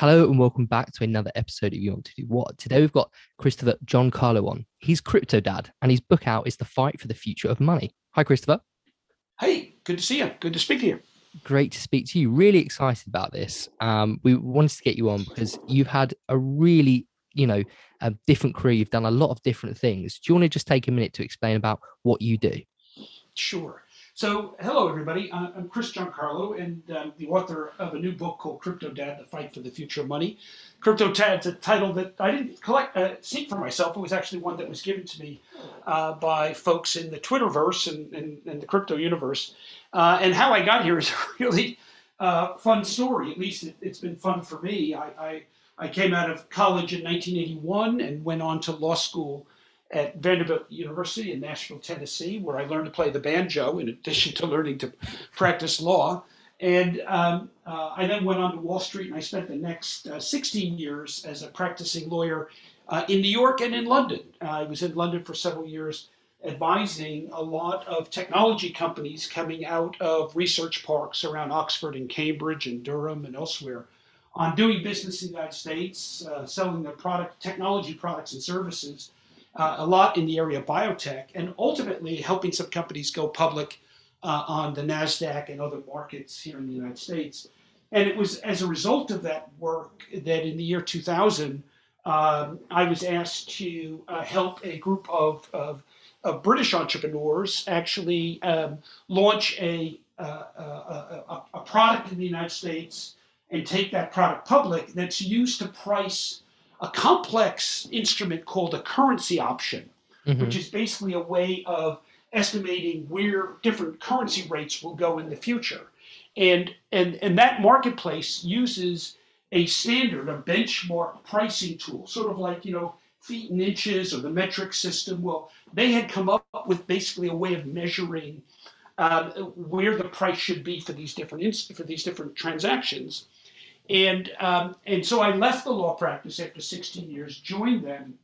Hello and welcome back to another episode of You Want to Do What. Today we've got Christopher Giancarlo on. He's crypto dad, and his book out is The Fight for the Future of Money. Hi, Christopher. Hey, good to see you. Good to speak to you. Great to speak to you. Really excited about this. Um, we wanted to get you on because you've had a really, you know, a different career. You've done a lot of different things. Do you want to just take a minute to explain about what you do? Sure. So, hello everybody. Uh, I'm Chris Giancarlo, and I'm the author of a new book called Crypto Dad: The Fight for the Future of Money. Crypto Dad's a title that I didn't collect uh, seek for myself. It was actually one that was given to me uh, by folks in the Twitterverse and, and, and the crypto universe. Uh, and how I got here is a really uh, fun story. At least it, has been fun for me. I, I I came out of college in 1981 and went on to law school at Vanderbilt University in Nashville, Tennessee, where I learned to play the banjo in addition to learning to practice law. And um, uh, I then went on to Wall Street and I spent the next uh, 16 years as a practicing lawyer uh, in New York and in London. I was in London for several years advising a lot of technology companies coming out of research parks around Oxford and Cambridge and Durham and elsewhere on doing business in the United States, uh, selling their product, technology products and services uh, a lot in the area of biotech, and ultimately helping some companies go public uh, on the NASDAQ and other markets here in the United States. And it was as a result of that work that in the year 2000, um, I was asked to uh, help a group of, of, of, British entrepreneurs actually um, launch a, uh, a, a, a product in the United States and take that product public that's used to price a complex instrument called a currency option, mm-hmm. which is basically a way of estimating where different currency rates will go in the future. And, and, and that marketplace uses a standard, a benchmark pricing tool, sort of like, you know, feet and inches or the metric system. Well, they had come up with basically a way of measuring um, where the price should be for these different for these different transactions. And, um, and so I left the law practice after 16 years, joined them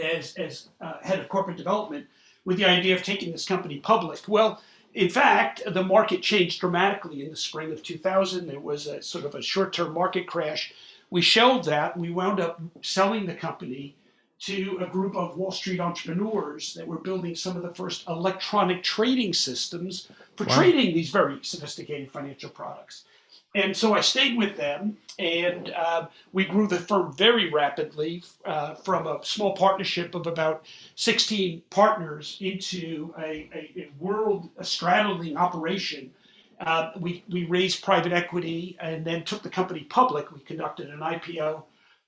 as, as uh, head of corporate development with the idea of taking this company public. Well, in fact, the market changed dramatically in the spring of 2000. There was a sort of a short term market crash. We shelved that. We wound up selling the company to a group of Wall Street entrepreneurs that were building some of the first electronic trading systems for wow. trading these very sophisticated financial products. And so I stayed with them, and uh, we grew the firm very rapidly uh, from a small partnership of about 16 partners into a, a, a world straddling operation. Uh, we, we raised private equity and then took the company public. We conducted an IPO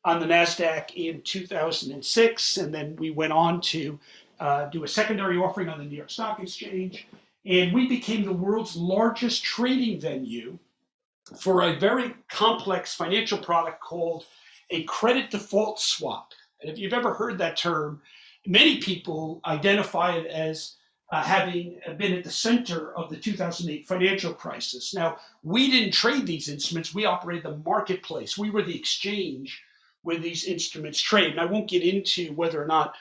on the NASDAQ in 2006, and then we went on to uh, do a secondary offering on the New York Stock Exchange. And we became the world's largest trading venue for a very complex financial product called a credit default swap. And if you've ever heard that term, many people identify it as uh, having been at the center of the 2008 financial crisis. Now, we didn't trade these instruments, we operated the marketplace. We were the exchange where these instruments trade. And I won't get into whether or not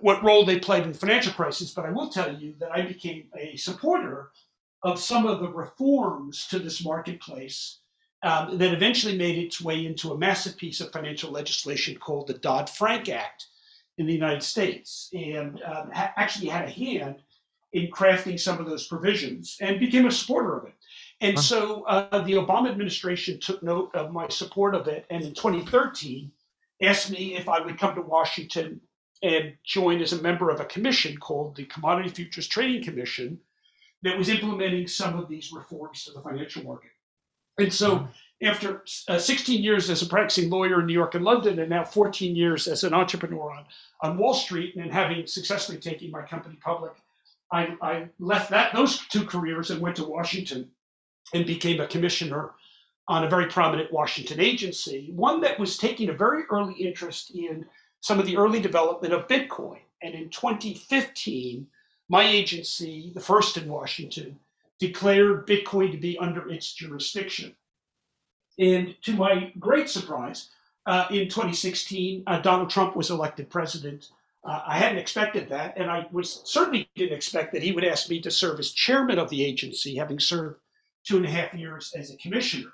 what role they played in the financial crisis, but I will tell you that I became a supporter of some of the reforms to this marketplace um, that eventually made its way into a massive piece of financial legislation called the Dodd Frank Act in the United States, and um, ha- actually had a hand in crafting some of those provisions and became a supporter of it. And huh. so uh, the Obama administration took note of my support of it, and in 2013 asked me if I would come to Washington and join as a member of a commission called the Commodity Futures Trading Commission that was implementing some of these reforms to the financial market. And so, after uh, 16 years as a practicing lawyer in New York and London, and now 14 years as an entrepreneur on, on Wall Street, and having successfully taken my company public, I, I left that those two careers and went to Washington and became a commissioner on a very prominent Washington agency, one that was taking a very early interest in some of the early development of Bitcoin. And in 2015, my agency, the first in Washington, declared Bitcoin to be under its jurisdiction. And to my great surprise, uh, in 2016, uh, Donald Trump was elected president. Uh, I hadn't expected that, and I was certainly didn't expect that he would ask me to serve as chairman of the agency, having served two and a half years as a commissioner.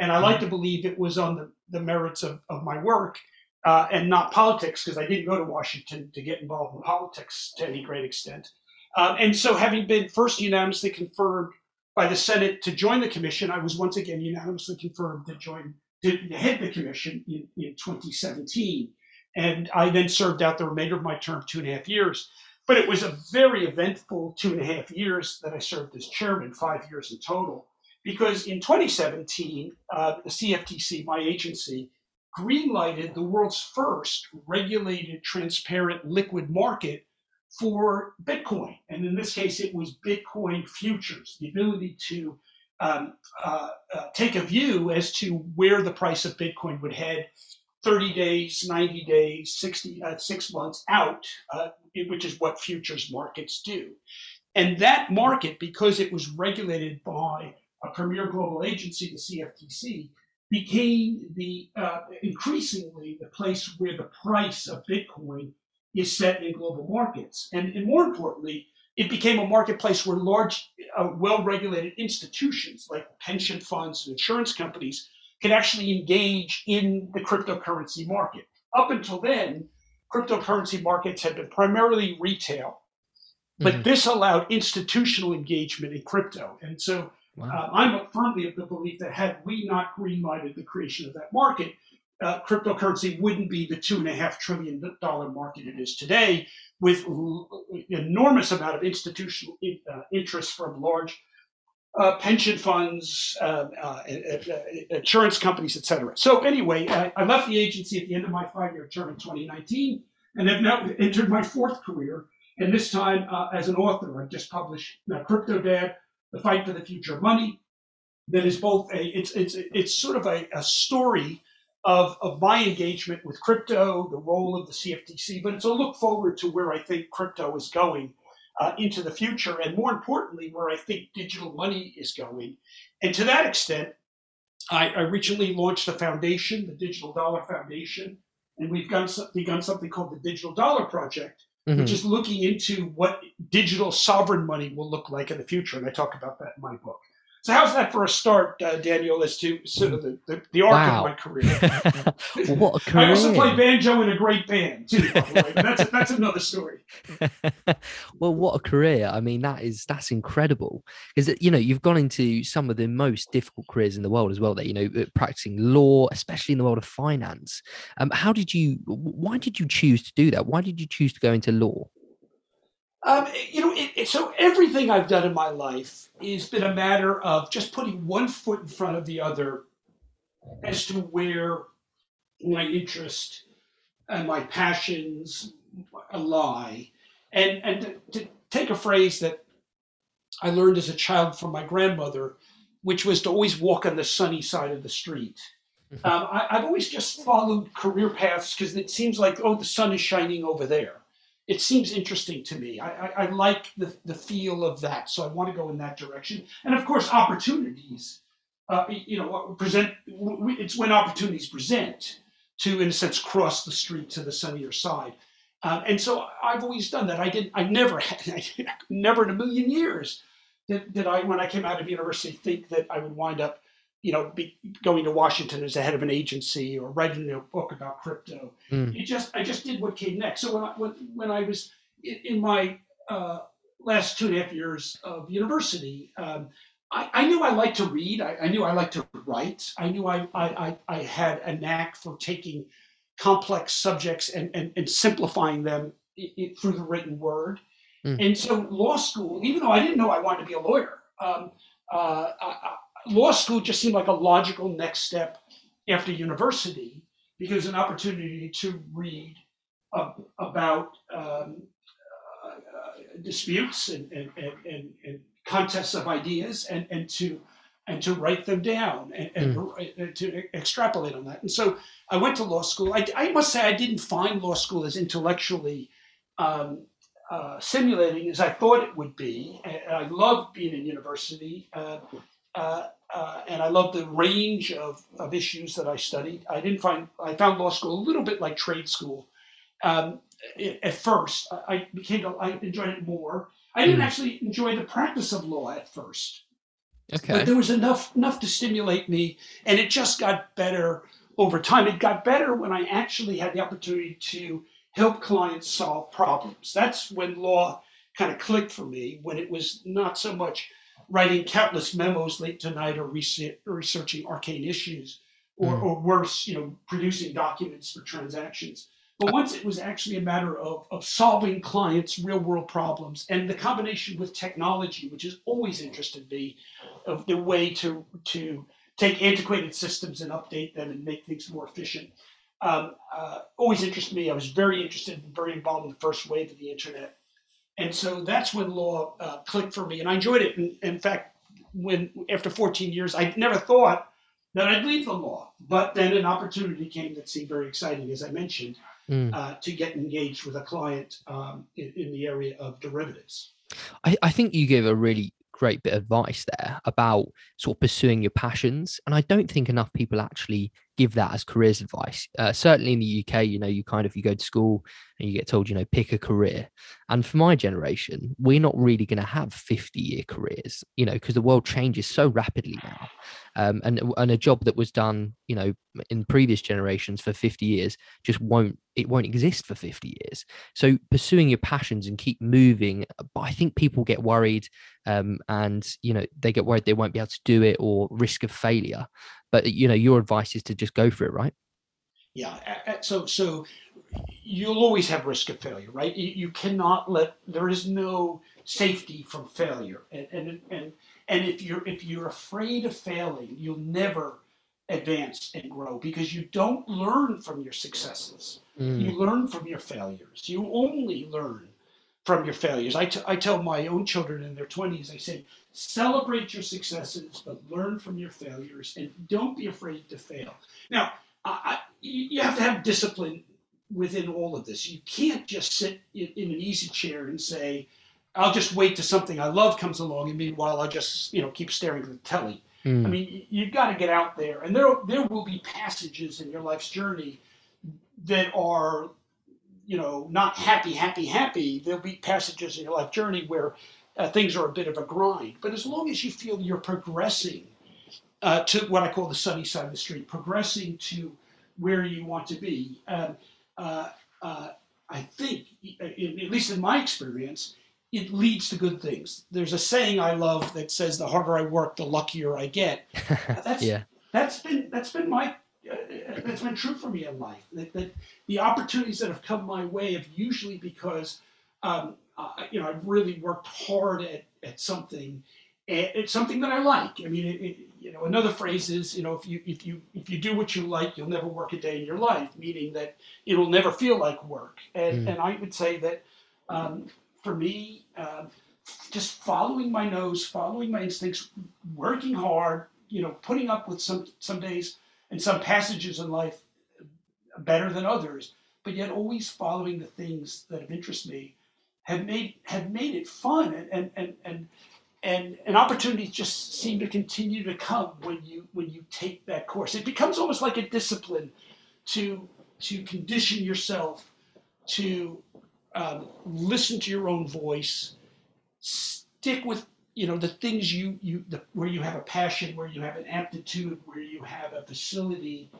And I like to believe it was on the, the merits of, of my work uh, and not politics, because I didn't go to Washington to get involved in politics to any great extent. Uh, and so, having been first unanimously confirmed by the Senate to join the commission, I was once again unanimously confirmed to join to head the commission in, in 2017. And I then served out the remainder of my term, two and a half years. But it was a very eventful two and a half years that I served as chairman, five years in total, because in 2017, uh, the CFTC, my agency, greenlighted the world's first regulated, transparent, liquid market for Bitcoin. And in this case, it was Bitcoin futures, the ability to um, uh, uh, take a view as to where the price of Bitcoin would head 30 days, 90 days, 60, uh, six months out, uh, which is what futures markets do. And that market, because it was regulated by a premier global agency, the CFTC, became the uh, increasingly the place where the price of Bitcoin is set in global markets. And, and more importantly, it became a marketplace where large, uh, well regulated institutions like pension funds and insurance companies can actually engage in the cryptocurrency market. Up until then, cryptocurrency markets had been primarily retail, but mm-hmm. this allowed institutional engagement in crypto. And so wow. uh, I'm firmly of the belief that had we not greenlighted the creation of that market, uh, cryptocurrency wouldn't be the two and a half trillion dollar market it is today, with enormous amount of institutional in, uh, interest from large uh, pension funds, um, uh, insurance companies, etc. So anyway, I, I, left the agency at the end of my five-year term in 2019, and have now entered my fourth career. And this time uh, as an author, I've just published Crypto Dad: The Fight for the Future of Money. That is both a it's it's it's sort of a, a story of, of my engagement with crypto, the role of the CFTC, but it's a look forward to where I think crypto is going uh, into the future, and more importantly, where I think digital money is going. And to that extent, I, I recently launched a foundation, the Digital Dollar Foundation, and we've begun, begun something called the Digital Dollar Project, mm-hmm. which is looking into what digital sovereign money will look like in the future. And I talk about that in my book. So how's that for a start, uh, Daniel, as to sort of the, the, the arc wow. of my career? what a career. I also play banjo in a great band, too, by the way, that's, that's another story. well, what a career. I mean, that is, that's incredible. Because, you know, you've gone into some of the most difficult careers in the world as well, that, you know, uh, practicing law, especially in the world of finance. Um, how did you, why did you choose to do that? Why did you choose to go into law? Um, you know, it, it, so everything I've done in my life has been a matter of just putting one foot in front of the other as to where my interest and my passions lie. And, and to, to take a phrase that I learned as a child from my grandmother, which was to always walk on the sunny side of the street. Mm-hmm. Um, I, have always just followed career paths because it seems like, oh, the sun is shining over there it seems interesting to me. I, I, I, like the, the feel of that, so I want to go in that direction. And of course, opportunities, uh, you know, present. It's when opportunities present to, in a sense, cross the street to the sunnier side. Uh, and so I've always done that. I didn't. I never had, never in a million years did, did I, when I came out of university, think that I would wind up you know, be going to Washington as the head of an agency or writing a book about crypto. Mm. It just, I just did what came next. So when I, when, when I was in, in my uh, last two and a half years of university, um, I, I, knew I liked to read. I, I, knew I liked to write. I knew I, I, I had a knack for taking complex subjects and, and, and simplifying them through the written word. Mm. And so law school, even though I didn't know I wanted to be a lawyer, um, uh, I, law school just seemed like a logical next step after university because an opportunity to read about um, uh, disputes and, and, and, and, contests of ideas and, and to and to write them down and, and mm. to extrapolate on that. And so I went to law school. I, I must say I didn't find law school as intellectually um, uh, simulating as I thought it would be. And I loved being in university. Uh, uh, uh, and I loved the range of, of issues that I studied. I didn't find I found law school a little bit like trade school. Um, at first, I, I became I enjoyed it more. I didn't mm. actually enjoy the practice of law at first. Okay. But there was enough enough to stimulate me, and it just got better over time. It got better when I actually had the opportunity to help clients solve problems. That's when law kind of clicked for me. When it was not so much writing countless memos late tonight or researching arcane issues, or, mm. or worse, you know, producing documents for transactions. But once it was actually a matter of, of solving clients' real world problems and the combination with technology, which has always interested me, of the way to, to take antiquated systems and update them and make things more efficient. Um, uh, always interested me. I was very interested and very involved in the first wave of the internet. And so that's when law uh, clicked for me. And I enjoyed it. And in fact, when after 14 years, I never thought that I'd leave the law. But then an opportunity came that seemed very exciting, as I mentioned mm. uh, to get engaged with a client um, in, in, the area of derivatives. I, I think you gave a really great bit of advice there about sort of pursuing your passions. And I don't think enough people actually give that as careers advice. Uh, certainly in the UK, you know, you kind of you go to school and you get told, you know, pick a career. And for my generation, we're not really going to have 50 year careers, you know, because the world changes so rapidly now. Um, and and a job that was done, you know, in previous generations for 50 years just won't it won't exist for 50 years. So pursuing your passions and keep moving. But I think people get worried, um, and you know, they get worried they won't be able to do it or risk of failure. But you know, your advice is to just go for it, right? Yeah. So so you'll always have risk of failure, right? You, cannot let there is no safety from failure, and and and and if you're if you're afraid of failing, you'll never advance and grow because you don't learn from your successes. Mm. You learn from your failures. You only learn from your failures. I, t- I tell my own children in their 20s, I say, celebrate your successes, but learn from your failures and don't be afraid to fail. Now, I, you have to have discipline within all of this. You can't just sit in, in, an easy chair and say, I'll just wait till something I love comes along, and meanwhile I'll just you know keep staring at the telly. Mm. I mean, you've got to get out there, and there there will be passages in your life's journey that are, you know, not happy, happy, happy. There'll be passages in your life journey where uh, things are a bit of a grind. But as long as you feel you're progressing uh, to what I call the sunny side of the street, progressing to where you want to be, um, uh, uh, I think, in, at least in my experience, it leads to good things. There's a saying I love that says, "The harder I work, the luckier I get." That's yeah. That's been that's been my uh, that's been true for me in life. That, that, the opportunities that have come my way have usually because um, uh, you know I've really worked hard at at something. It's something that I like. I mean, it, it, you know, another phrase is, you know, if you if you if you do what you like, you'll never work a day in your life. Meaning that it'll never feel like work. And mm. and I would say that um, for me, um, just following my nose, following my instincts, working hard, you know, putting up with some some days and some passages in life better than others, but yet always following the things that have interest me have made have made it fun and and and and and, and opportunities just seem to continue to come when you when you take that course. It becomes almost like a discipline to to condition yourself to um, listen to your own voice, stick with you know the things you you the, where you have a passion, where you have an aptitude, where you have a facility,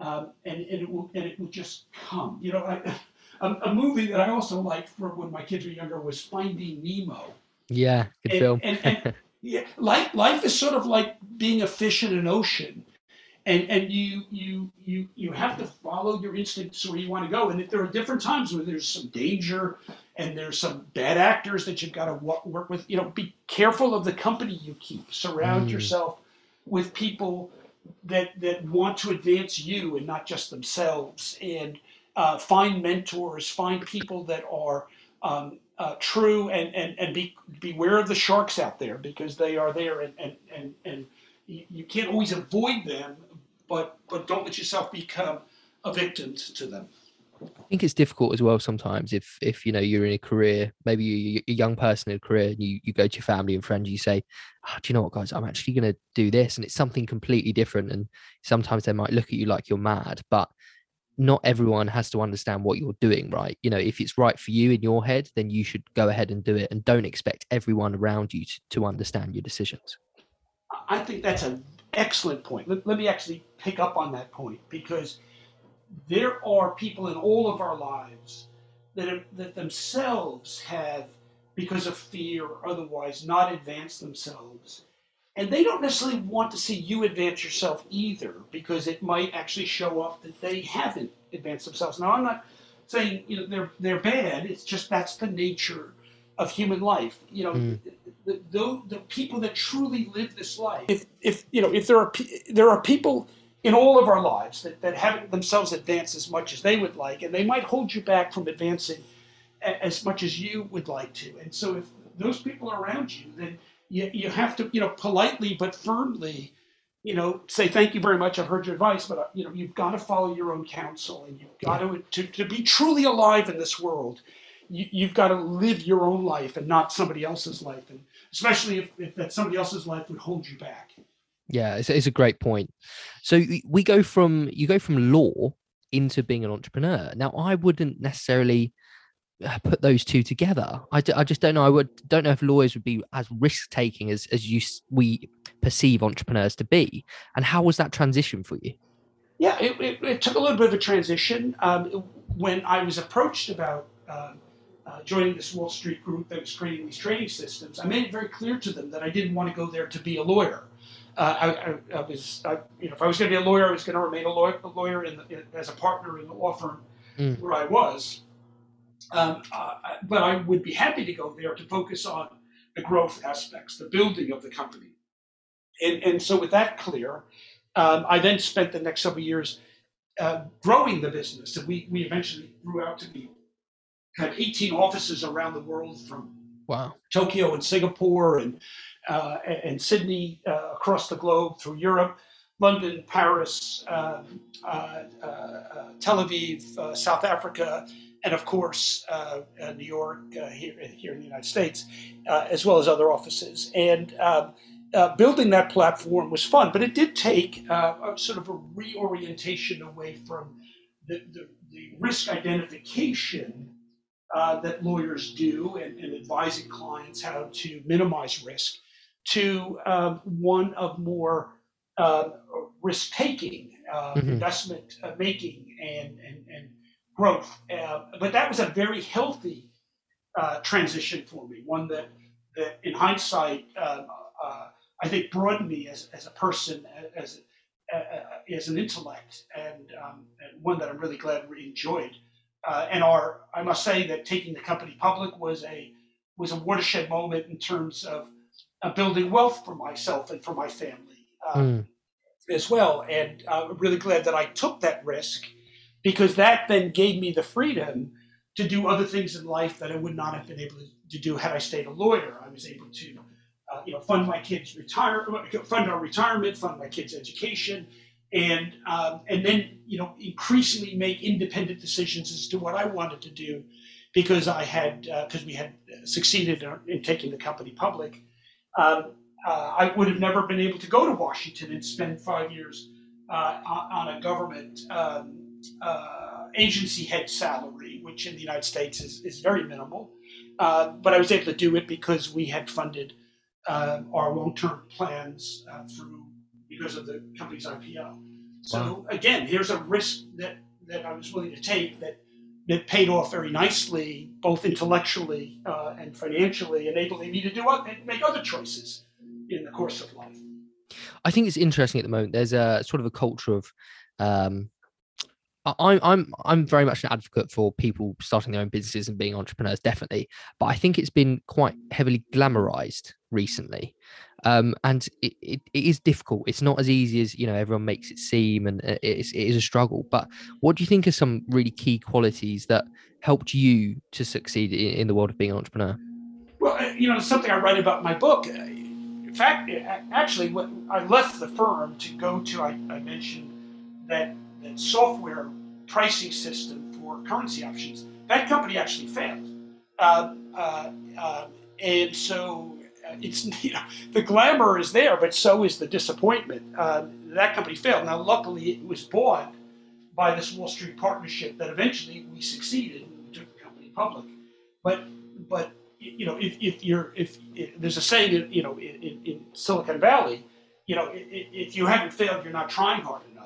um, and, and it will and it will just come. You know, I, a, a, movie that I also liked from when my kids were younger was Finding Nemo. Yeah, good and, film. and, and yeah, life life is sort of like being a fish in an ocean and and you you you you have to follow your instincts where you want to go and there are different times where there's some danger and there's some bad actors that you've got to work with you know be careful of the company you keep surround mm. yourself with people that that want to advance you and not just themselves and uh, find mentors find people that are um, uh, true and, and, and be beware of the sharks out there because they are there and, and, and, and you can't always avoid them but but don't let yourself become a victim to them. I think it's difficult as well sometimes if if you know you're in a career, maybe you're a young person in a career, and you, you go to your family and friends, you say, oh, "Do you know what, guys? I'm actually going to do this," and it's something completely different. And sometimes they might look at you like you're mad, but not everyone has to understand what you're doing, right? You know, if it's right for you in your head, then you should go ahead and do it, and don't expect everyone around you to, to understand your decisions. I think that's an excellent point. Let, let me actually pick up on that point because there are people in all of our lives that, have, that themselves have, because of fear or otherwise, not advanced themselves. And they don't necessarily want to see you advance yourself either, because it might actually show off that they haven't advanced themselves. Now, I'm not saying you know they're they're bad. It's just that's the nature of human life. You know, mm. the, the, the people that truly live this life. If if you know if there are there are people in all of our lives that, that haven't themselves advanced as much as they would like, and they might hold you back from advancing as much as you would like to. And so, if those people are around you, then you, you have to, you know, politely but firmly, you know, say thank you very much. I've heard your advice, but uh, you know, you've got to follow your own counsel, and you've got to to, to be truly alive in this world. You, have got to live your own life and not somebody else's life, and especially if, if that somebody else's life would hold you back. Yeah, it's, it's a great point. So we go from you go from law into being an entrepreneur. Now, I wouldn't necessarily put those two together. I, d- I just don't know. I would don't know if lawyers would be as risk taking as as you we perceive entrepreneurs to be. And how was that transition for you? Yeah, it, it, it took a little bit of a transition. Um, when I was approached about uh, uh, joining this Wall Street group that was creating these training systems, I made it very clear to them that I didn't want to go there to be a lawyer uh, I, I, I, was, I, you know, if I was going to be a lawyer, I was going to remain a lawyer, a lawyer in the, in, as a partner in the law firm mm. where I was. Um, uh, but I would be happy to go there to focus on the growth aspects, the building of the company. And, and so, with that clear, um, I then spent the next several years uh, growing the business. And we, we eventually grew out to be had 18 offices around the world from wow. Tokyo and Singapore and uh, and Sydney uh, across the globe through Europe, London, Paris, uh, Tel Aviv, South Africa, and of course New York here, here in the United States, as well as other offices. And um, uh, building that platform was fun, but it did take uh, a sort of a reorientation away from the, the, the risk identification uh, that lawyers do and, and, advising clients how to minimize risk to um, one of more uh, risk taking, uh, mm-hmm. investment uh, making, and, and, and growth. Uh, but that was a very healthy uh, transition for me, one that, that in hindsight, um, I think broadened me as, as a person, as, as an intellect, and, um, and one that I'm really glad we enjoyed. and our, I must say that taking the company public was a was a watershed moment in terms of uh, building wealth for myself and for my family uh, mm. as well. And uh, I'm really glad that I took that risk because that then gave me the freedom to do other things in life that I would not have been able to do had I stayed a lawyer. I was able to, uh, you know, fund my kids' retire, fund our retirement, fund my kids' education, and um, and then you know increasingly make independent decisions as to what I wanted to do because I had because uh, we had succeeded in taking the company public um, uh, I would have never been able to go to Washington and spend five years uh, on a government um, uh, agency head salary, which in the United States is, is very minimal. Uh, but I was able to do it because we had funded uh, our long term plans uh, through because of the company's IPO. So wow. again, here's a risk that, that I was willing to take that that paid off very nicely, both intellectually uh, and financially, enabling me to do and make other choices in the course of life. I think it's interesting at the moment. There's a sort of a culture of um, I'm I'm I'm very much an advocate for people starting their own businesses and being entrepreneurs, definitely. But I think it's been quite heavily glamorized recently, um, and it, it, it is difficult. It's not as easy as you know everyone makes it seem, and it is, it is a struggle. But what do you think are some really key qualities that helped you to succeed in, in the world of being an entrepreneur? Well, uh, you know, something I write about in my book. Uh, in fact, actually, what I left the firm to go to. I, I mentioned that that software pricing system for currency options. That company actually failed. Uh, uh, uh, and so uh, it's you know the glamour is there, but so is the disappointment. Uh, that company failed. Now, luckily, it was bought by this Wall Street partnership that eventually we succeeded and we took the company public. But but you know if, if you're if, if there's a saying you know in, in Silicon Valley you know, if you haven't failed, you're not trying hard enough.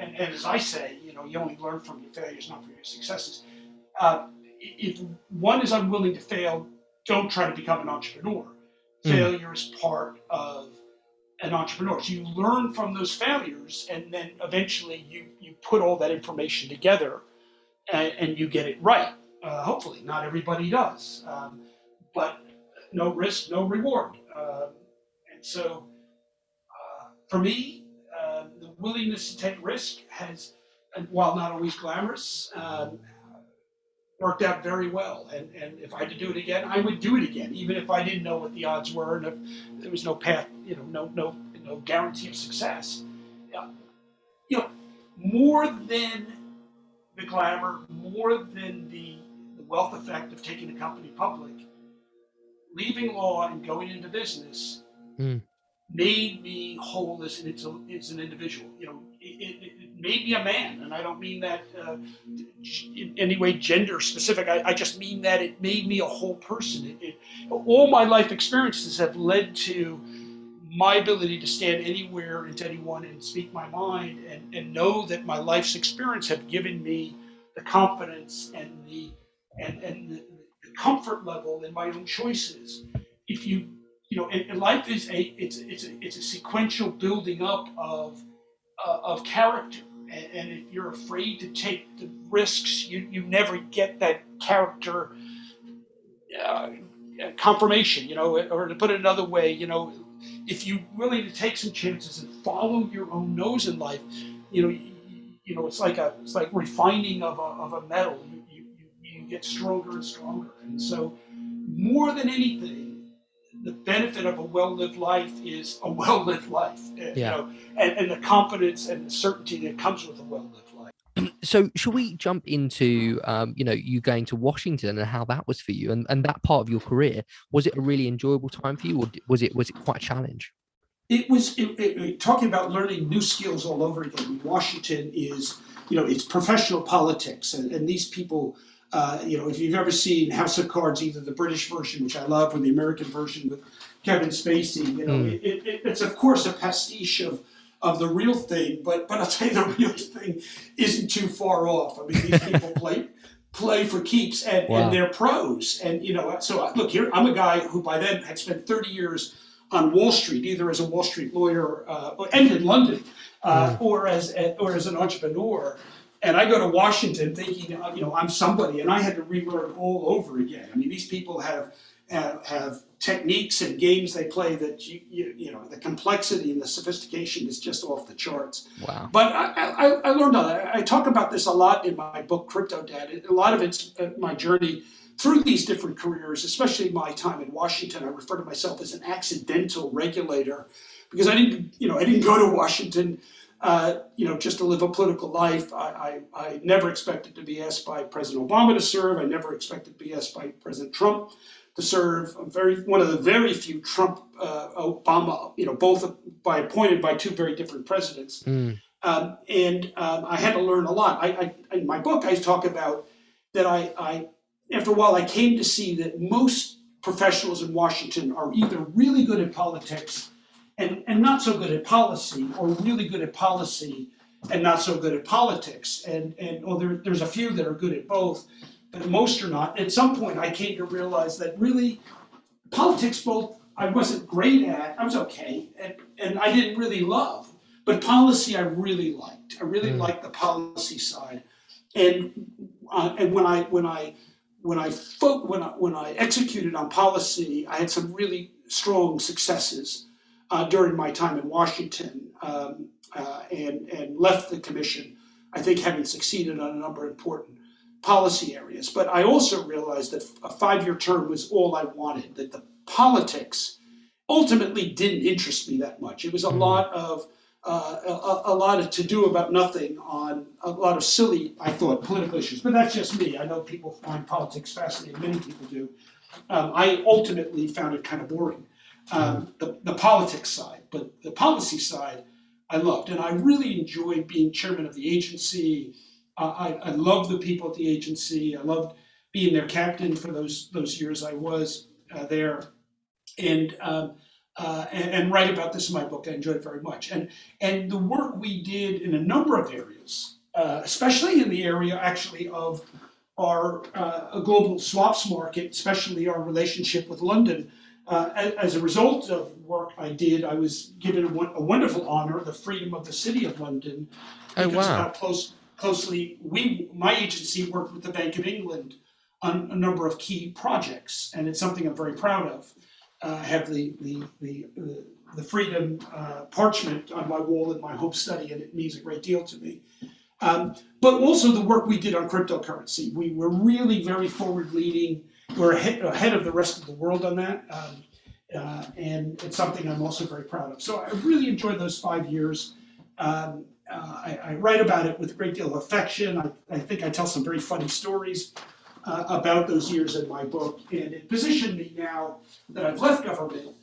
And, and as I say, you know, you only learn from your failures, not from your successes. Uh, if one is unwilling to fail, don't try to become an entrepreneur. Mm. Failure is part of an entrepreneur. So you learn from those failures, and then eventually you you put all that information together, and, and you get it right. Uh, hopefully, not everybody does, um, but no risk, no reward. Um, and so, uh, for me, willingness to take risk has, while not always glamorous, um, worked out very well. And, and if I had to do it again, I would do it again, even if I didn't know what the odds were and if there was no path, you know, no no no guarantee of success. Yeah. You know, more than the glamour, more than the, the wealth effect of taking a company public, leaving law and going into business mm. Made me whole as an, as an individual. You know, it, it, it, made me a man, and I don't mean that uh, in any way gender specific. I, I, just mean that it made me a whole person. It, all my life experiences have led to my ability to stand anywhere and to anyone and speak my mind and, and know that my life's experience have given me the confidence and the and, and the, the comfort level in my own choices. If you you know, and life is a it's it's a, it's a sequential building up of uh, of character, and, and, if you're afraid to take the risks, you you never get that character uh, confirmation. You know, or to put it another way, you know, if you're willing to take some chances and follow your own nose in life, you know, you, you know, it's like a it's like refining of a, of a metal. You, you, you get stronger and stronger, and so more than anything the benefit of a well-lived life is a well-lived life yeah. you know and, and the confidence and the certainty that comes with a well-lived life. So should we jump into um, you know you going to washington and how that was for you and, and that part of your career? Was it a really enjoyable time for you or was it was it quite a challenge? It was it, it, talking about learning new skills all over again washington is you know it's professional politics and, and these people uh, you know, if you've ever seen House of Cards, either the British version, which I love, or the American version with Kevin Spacey, you know, mm. it, it, it's of course a pastiche of of the real thing, but but I'll tell you, the real thing isn't too far off. I mean, these people play play for keeps, and, wow. and they're pros. And you know, so look here, I'm a guy who by then had spent 30 years on Wall Street, either as a Wall Street lawyer uh, and in London, uh, mm. or as or as an entrepreneur. And I go to Washington thinking, uh, you know, I'm somebody, and I had to relearn all over again. I mean, these people have have, have techniques and games they play that you, you, you know the complexity and the sophistication is just off the charts. Wow! But I, I, I learned all that. I talk about this a lot in my book Crypto Dad. A lot of it's uh, my journey through these different careers, especially my time in Washington. I refer to myself as an accidental regulator because I didn't, you know, I didn't go to Washington uh, you know, just to live a political life. I, I, I, never expected to be asked by President Obama to serve. I never expected to be asked by President Trump to serve. I'm very one of the very few Trump, uh, Obama, you know, both by appointed by two very different presidents. Mm. Um, and um, I had to learn a lot. I, I, in my book, I talk about that. I, I after a while, I came to see that most professionals in Washington are either really good at politics and, and not so good at policy, or really good at policy and not so good at politics. And, and well, there, there's a few that are good at both, but most are not. At some point, I came to realize that really politics, both I wasn't great at, I was okay, and, and I didn't really love. But policy, I really liked. I really mm. liked the policy side. And uh, and when I when I when I fo- when I when I executed on policy, I had some really strong successes uh, during my time in Washington um, uh, and, and left the commission, I think having succeeded on a number of important policy areas. But I also realized that a five year term was all I wanted, that the politics ultimately didn't interest me that much. It was a mm-hmm. lot of uh, a, a, lot of to do about nothing on a lot of silly, I thought, political issues. But that's just me. I know people find politics fascinating. Many people do. Um, I ultimately found it kind of boring um, the, the politics side, but the policy side I loved. And I really enjoyed being chairman of the agency. Uh, I, I loved the people at the agency. I loved being their captain for those, those years I was uh, there. And um, uh, and, and, write about this in my book. I enjoyed it very much. And, and the work we did in a number of areas, uh, especially in the area actually of our uh, global swaps market, especially our relationship with London. Uh, as a result of work I did, I was given a, a, wonderful honor, the Freedom of the City of London. Oh wow! Close, closely, we my agency worked with the Bank of England on a number of key projects, and it's something I'm very proud of. Uh, I have the the the, the, the freedom uh, parchment on my wall in my home study, and it means a great deal to me. Um, but also the work we did on cryptocurrency. We were really very forward leaning. We're ahead, of the rest of the world on that. Um, uh, and it's something I'm also very proud of. So I really enjoyed those five years. Um, uh, I, I, write about it with a great deal of affection. I, I think I tell some very funny stories uh, about those years in my book, and it positioned me now that I've left government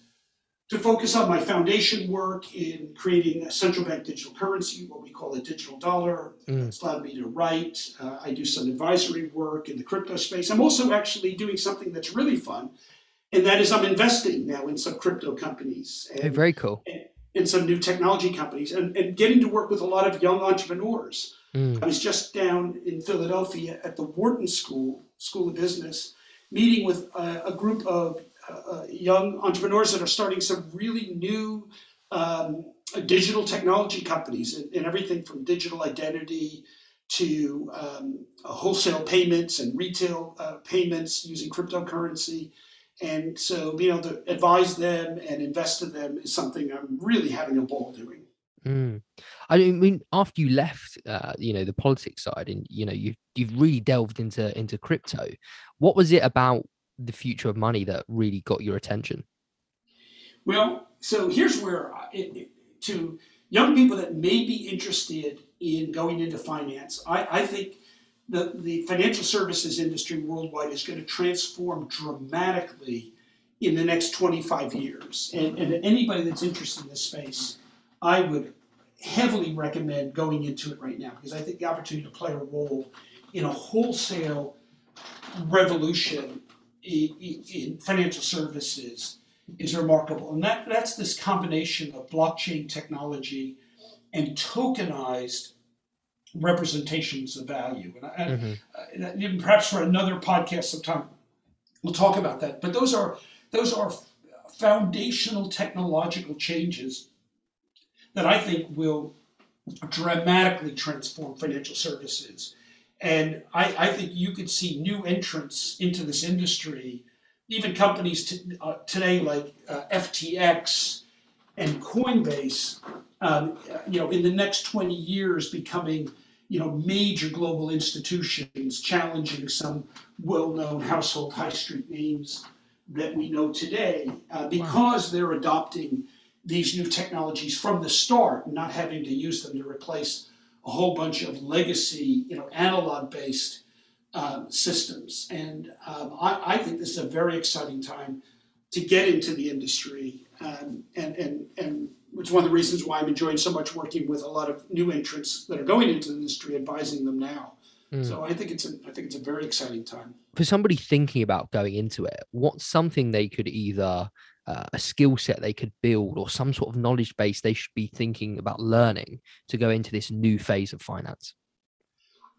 to focus on my foundation work in creating a central bank digital currency, what we call a digital dollar. Mm. It's allowed me to write. Uh, I do some advisory work in the crypto space. I'm also actually doing something that's really fun, and that is I'm investing now in some crypto companies. And, hey, very cool. in some new technology companies and, and getting to work with a lot of young entrepreneurs. Mm. I was just down in Philadelphia at the Wharton School, School of Business, meeting with a, a group of uh, young entrepreneurs that are starting some really new um, digital technology companies and, and, everything from digital identity to um, wholesale payments and retail uh, payments using cryptocurrency. And so being able to advise them and invest in them is something I'm really having a ball doing. Mm. I mean, after you left, uh, you know, the politics side, and you know, you you've really delved into into crypto. What was it about the future of money that really got your attention? Well, so here's where to young people that may be interested in going into finance, I, I think the, the financial services industry worldwide is going to transform dramatically in the next 25 years. And, and anybody that's interested in this space, I would heavily recommend going into it right now because I think the opportunity to play a role in a wholesale revolution in financial services is remarkable. And that, that's this combination of blockchain technology and tokenized representations of value. And I, mm-hmm. perhaps for another podcast sometime, we'll talk about that. But those are those are foundational technological changes that I think will dramatically transform financial services and I, I think you could see new entrants into this industry, even companies t- uh, today like uh, FTX and Coinbase, um, you know, in the next 20 years becoming, you know, major global institutions challenging some well-known household high street names that we know today uh, because wow. they're adopting these new technologies from the start, not having to use them to replace a whole bunch of legacy, you know, analog-based um, systems. And um, I, I, think this is a very exciting time to get into the industry, um, and and and it's one of the reasons why I'm enjoying so much working with a lot of new entrants that are going into the industry, advising them now. Mm. So I think it's a I think it's a very exciting time for somebody thinking about going into it. What's something they could either uh, a skill set they could build or some sort of knowledge base they should be thinking about learning to go into this new phase of finance?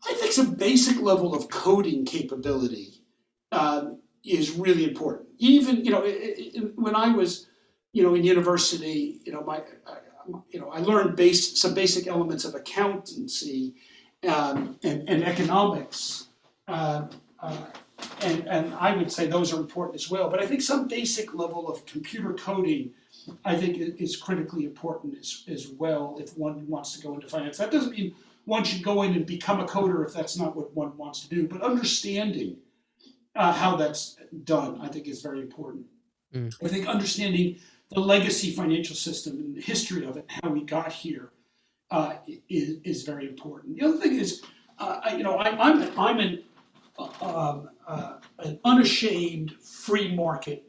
I think some basic level of coding capability um, is really important. Even you know, it, it, when I was you know in university, you know my I, you know I learned base some basic elements of accountancy um, and, and economics. Uh, uh, and, and I would say those are important as well. But I think some basic level of computer coding, I think, is critically important as, as well if one wants to go into finance. That doesn't mean one should go in and become a coder if that's not what one wants to do, but understanding uh, how that's done, I think, is very important. Mm. I think understanding the legacy financial system and the history of it, how we got here, uh, is, is very important. The other thing is, uh, I, you know, I, I'm, I'm an um, uh, an unashamed free market,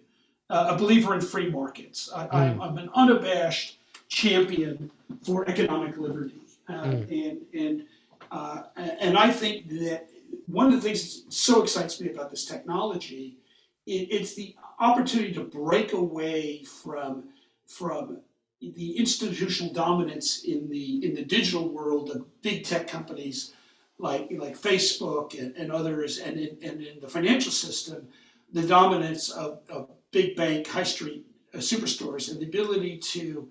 uh, a believer in free markets. I, am mm. an unabashed champion for economic liberty, uh, mm. and and uh, and I think that one of the things that so excites me about this technology, it, it's the opportunity to break away from from the institutional dominance in the in the digital world of big tech companies like like Facebook and, and others, and in, and in the financial system, the dominance of, of big bank high street uh, superstores and the ability to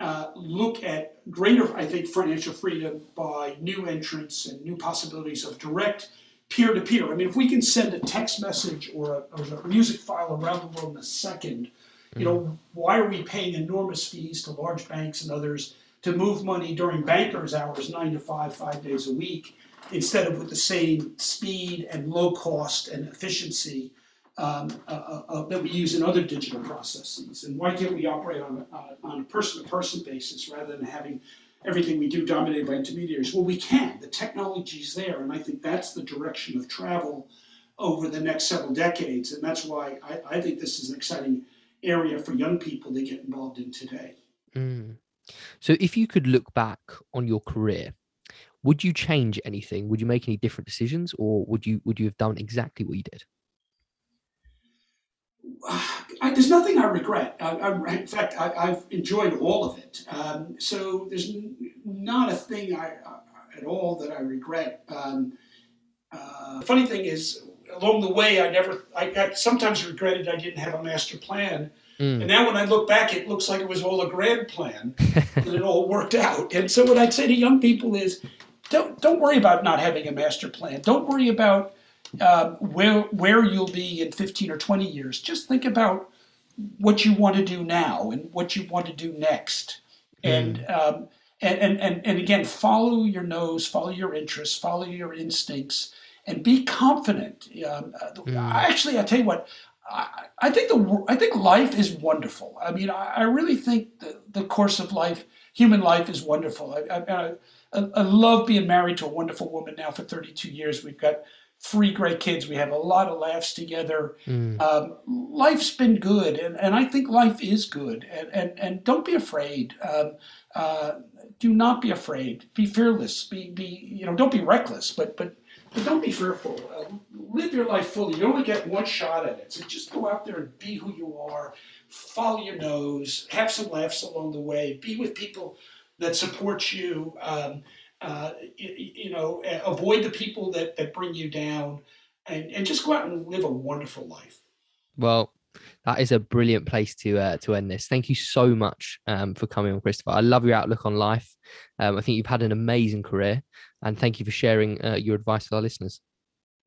uh, look at greater, I think, financial freedom by new entrants and new possibilities of direct peer to peer. I mean, if we can send a text message or a, or a music file around the world in a second, you know, why are we paying enormous fees to large banks and others to move money during bankers' hours, nine to five, five days a week, instead of with the same speed and low cost and efficiency um, uh, uh, uh, that we use in other digital processes? And why can't we operate on a, on a person-to-person basis rather than having everything we do dominated by intermediaries? Well, we can. The technology is there, and I think that's the direction of travel over the next several decades. And that's why I, I think this is an exciting area for young people to get involved in today. Mm. So, if you could look back on your career, would you change anything? Would you make any different decisions, or would you would you have done exactly what you did? I, there's nothing I regret. I, I, in fact, I, have enjoyed all of it. Um, so there's n- not a thing I, at all that I regret. Um, uh, funny thing is, along the way, I never. I, sometimes regretted I didn't have a master plan. Mm. And now when I look back, it looks like it was all a grand plan, and it all worked out. And so what I'd say to young people is, don't don't worry about not having a master plan. Don't worry about uh, where where you'll be in 15 or 20 years. Just think about what you want to do now and what you want to do next. Mm. And, um, and, and, and, and again, follow your nose, follow your interests, follow your instincts, and be confident. Um, mm. Actually, I tell you what, I, I, think the I think life is wonderful. I mean, I, I really think the, the course of life, human life, is wonderful. I, I, I love being married to a wonderful woman now for 32 years. We've got three great kids. We have a lot of laughs together. Mm. Um, life's been good, and, and I think life is good. And, and, and don't be afraid. Um, uh, do not be afraid. Be fearless. Be, be you know, don't be reckless, but, but, but don't be fearful. Uh, live your life fully. You only get one shot at it. So just go out there and be who you are. Follow your nose. Have some laughs along the way. Be with people that supports you. Um, uh, you, you, know, avoid the people that, that bring you down and, and just go out and live a wonderful life. Well, that is a brilliant place to uh, to end this. Thank you so much um, for coming on, Christopher. I love your outlook on life. Um, I think you've had an amazing career, and thank you for sharing uh, your advice with our listeners.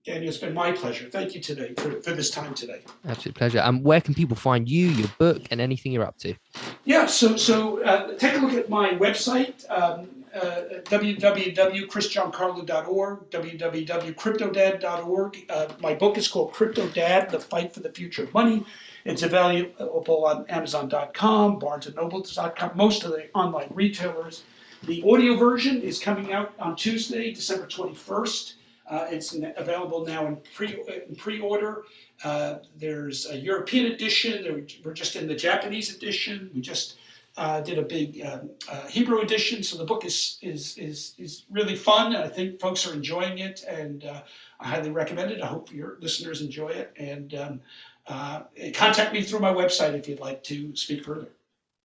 Daniel, it's been my pleasure. Thank you today for, for this time today. Absolute pleasure. And um, where can people find you, your book, and anything you're up to? Yeah, so so uh, take a look at my website, um, uh, www.chrisgiancarlo.org, www.cryptodad.org. Uh, my book is called Crypto Dad: The Fight for the Future of Money. It's available on Amazon.com, BarnesandNoble.com, most of the online retailers. The audio version is coming out on Tuesday, December 21st. Uh, it's available now in pre in pre-order. Uh, there's a European edition. We're just in the Japanese edition. We just uh, did a big um, uh, Hebrew edition. So the book is is is is really fun. I think folks are enjoying it, and uh, I highly recommend it. I hope your listeners enjoy it. And um, uh, contact me through my website if you'd like to speak further.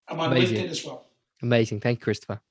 I'm on Amazing. LinkedIn as well. Amazing. Thank you, Christopher.